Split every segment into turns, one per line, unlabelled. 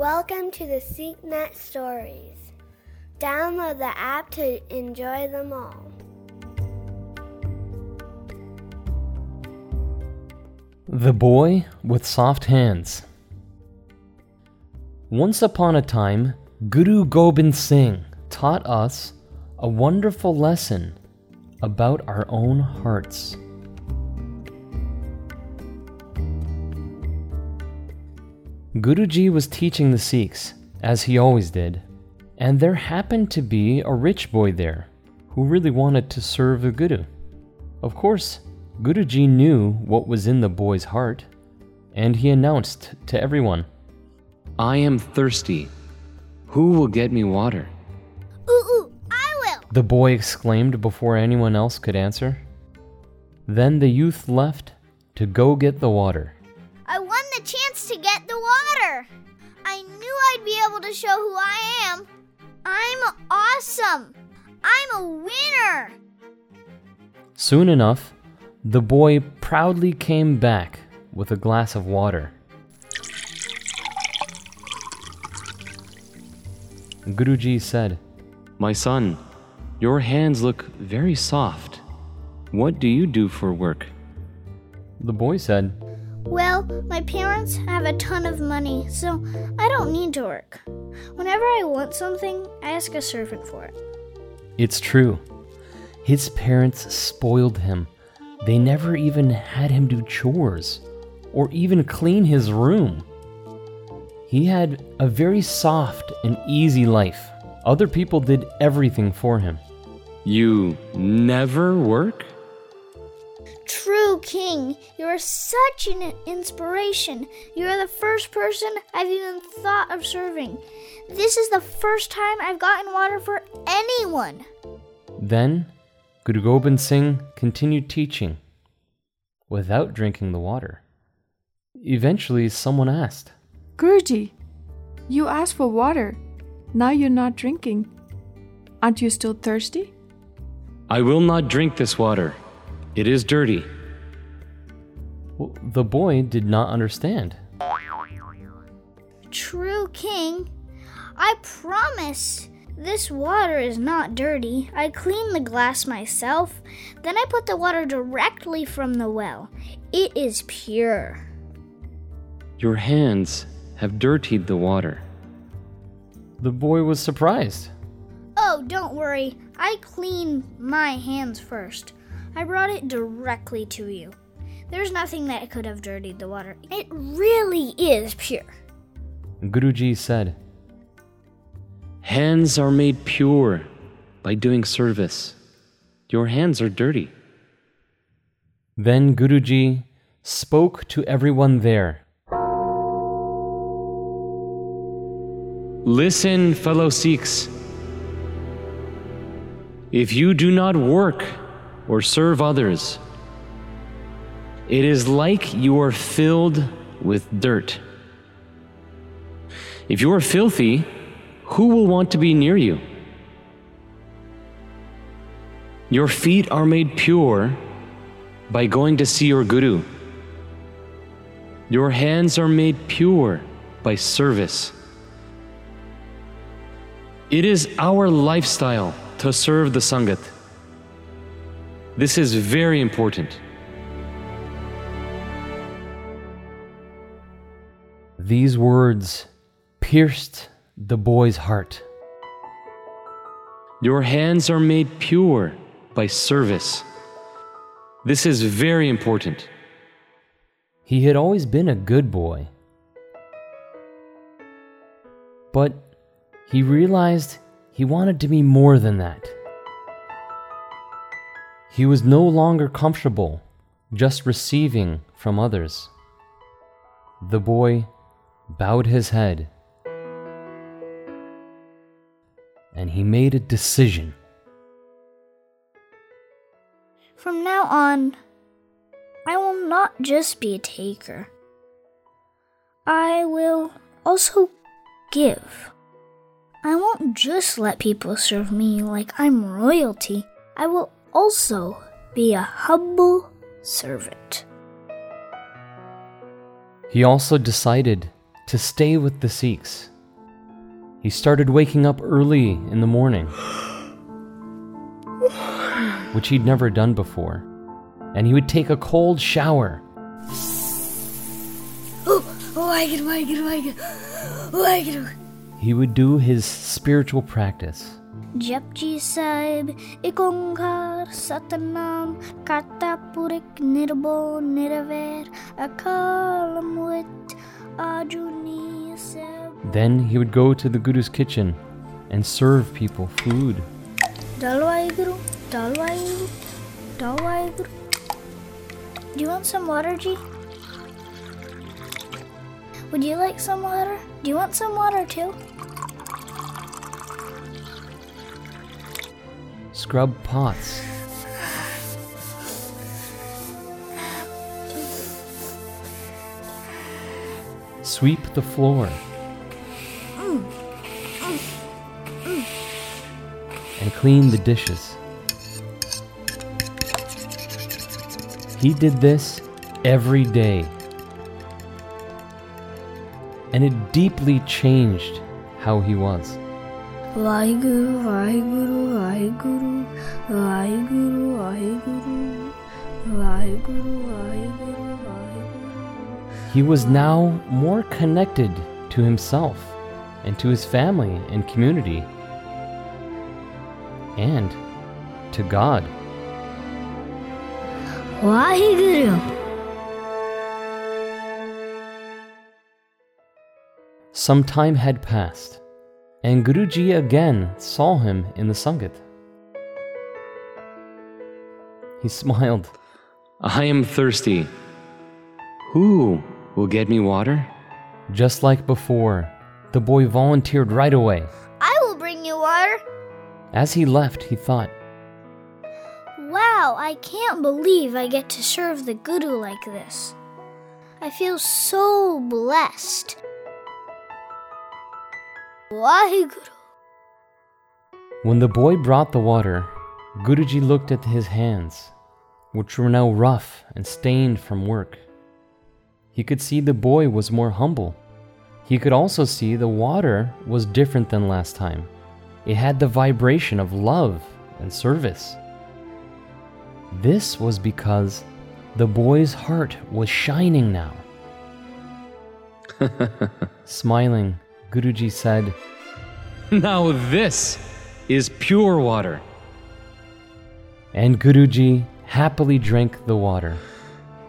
Welcome to the SikhNet Stories. Download the app to enjoy them all.
The Boy with Soft Hands. Once upon a time, Guru Gobind Singh taught us a wonderful lesson about our own hearts. Guruji was teaching the Sikhs, as he always did, and there happened to be a rich boy there who really wanted to serve the Guru. Of course, Guruji knew what was in the boy's heart, and he announced to everyone,
I am thirsty. Who will get me water?
Ooh, ooh, I will!
The boy exclaimed before anyone else could answer. Then the youth left to go get the water.
I won the chance to get I'd be able to show who I am. I'm awesome! I'm a winner!
Soon enough, the boy proudly came back with a glass of water. Guruji said,
My son, your hands look very soft. What do you do for work?
The boy said,
Well, my parents have a ton of money, so I don't need to work. Whenever I want something, I ask a servant for it.
It's true. His parents spoiled him. They never even had him do chores or even clean his room. He had a very soft and easy life. Other people did everything for him.
You never work?
True, King. You are such an inspiration. You are the first person I've even thought of serving. This is the first time I've gotten water for anyone.
Then Guru Gobind Singh continued teaching without drinking the water. Eventually, someone asked,
Guruji, you asked for water. Now you're not drinking. Aren't you still thirsty?
I will not drink this water. It is dirty.
Well, The boy did not understand.
True, King. I promise. This water is not dirty. I clean the glass myself. Then I put the water directly from the well. It is pure.
Your hands have dirtied the water.
The boy was surprised.
Oh, don't worry. I clean my hands first. I brought it directly to you. There's nothing that could have dirtied the water. It really is pure.
Guruji said,
Hands are made pure by doing service. Your hands are dirty.
Then Guruji spoke to everyone there.
Listen, fellow Sikhs. If you do not work or serve others, it is like you are filled with dirt. If you are filthy, who will want to be near you? Your feet are made pure by going to see your Guru. Your hands are made pure by service. It is our lifestyle to serve the Sangat. This is very important.
These words pierced the boy's heart.
Your hands are made pure by service. This is very important.
He had always been a good boy. But he realized he wanted to be more than that. He was no longer comfortable just receiving from others. The boy bowed his head and he made a decision.
From now on, I will not just be a taker. I will also give. I won't just let people serve me like I'm royalty. I will also be a humble servant.
He also decided to stay with the Sikhs. He started waking up early in the morning, which he'd never done before, and he would take a cold shower. He would do his spiritual practice.
Japji Sahib, Ik Onkar, Satnam, Karta Purik, Nirbo, Niraver, Akal Amrit, Ajuni Seb.
Then he would go to the Guru's kitchen and serve people food.
Do you want some water, G? Would you like some water? Do you want some water too?
Scrub pots. Sweep the floor. And clean the dishes. He did this every day. And it deeply changed how he was.
Waheguru, Waheguru, Waheguru, Waheguru, Waheguru, Waheguru.
He was now more connected to himself and to his family and community and to God.
Waheguru.
Some time had passed, and Guruji again saw him in the Sangat. He smiled.
I am thirsty. Who will get me water?
Just like before, the boy volunteered right away.
I will bring you water.
As he left, he thought,
Wow, I can't believe I get to serve the Guru like this. I feel so blessed. Waheguru.
When the boy brought the water, Guruji looked at his hands, which were now rough and stained from work. He could see the boy was more humble. He could also see the water was different than last time. It had the vibration of love and service. This was because the boy's heart was shining now. Smiling, Guruji said,
Now this is pure water.
and Guruji happily drank the water.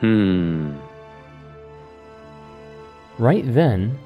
Hmm.
Right then,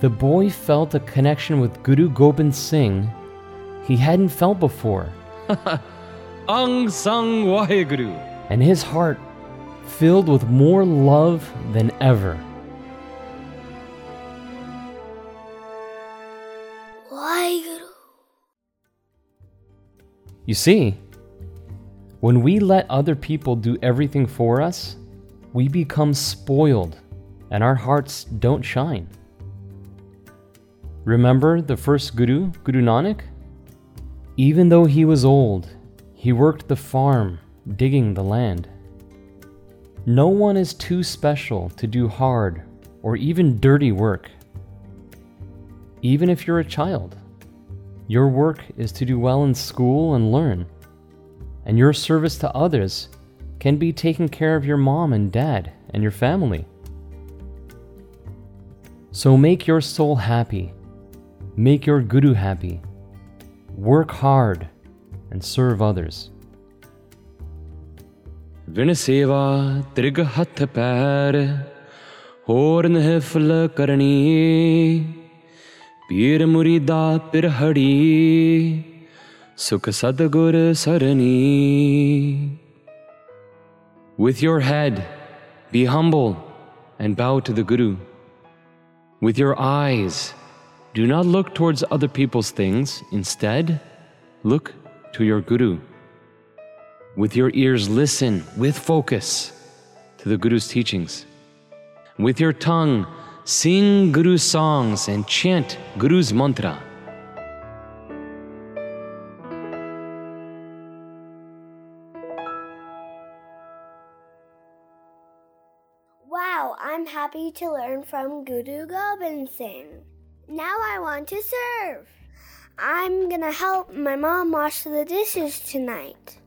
the boy felt a connection with Guru Gobind Singh he hadn't felt before,
Ang Sang Waheguru.
and his heart filled with more love than ever.
Waheguru.
You see, when we let other people do everything for us, we become spoiled and our hearts don't shine. Remember the first Guru, Guru Nanak? Even though he was old, he worked the farm, digging the land. No one is too special to do hard or even dirty work. Even if you're a child. Your work is to do well in school and learn. And your service to others can be taking care of your mom and dad and your family. So make your soul happy. Make your guru happy. Work hard and serve others.
ਵਿਣ ਸੇਵਾ ਤ੍ਰਿਗ ਹੱਥ ਪੈਰ ਹੋਰ ਨਹਿਫਲ ਕਰਨੀ ਪੀਰ ਮੁਰੀਦਾ ਪਿਰਹੜੀ ਸੁਖ ਸਤਗੁਰ ਸਰਨੀ With your head, be humble and bow to the Guru. With your eyes, do not look towards other people's things. Instead, look to your Guru. With your ears, listen with focus to the Guru's teachings. With your tongue, sing Guru's songs and chant Guru's mantra.
Wow. I'm happy to learn from Guru Gobind Singh. Now I want to serve. I'm gonna help my mom wash the dishes tonight.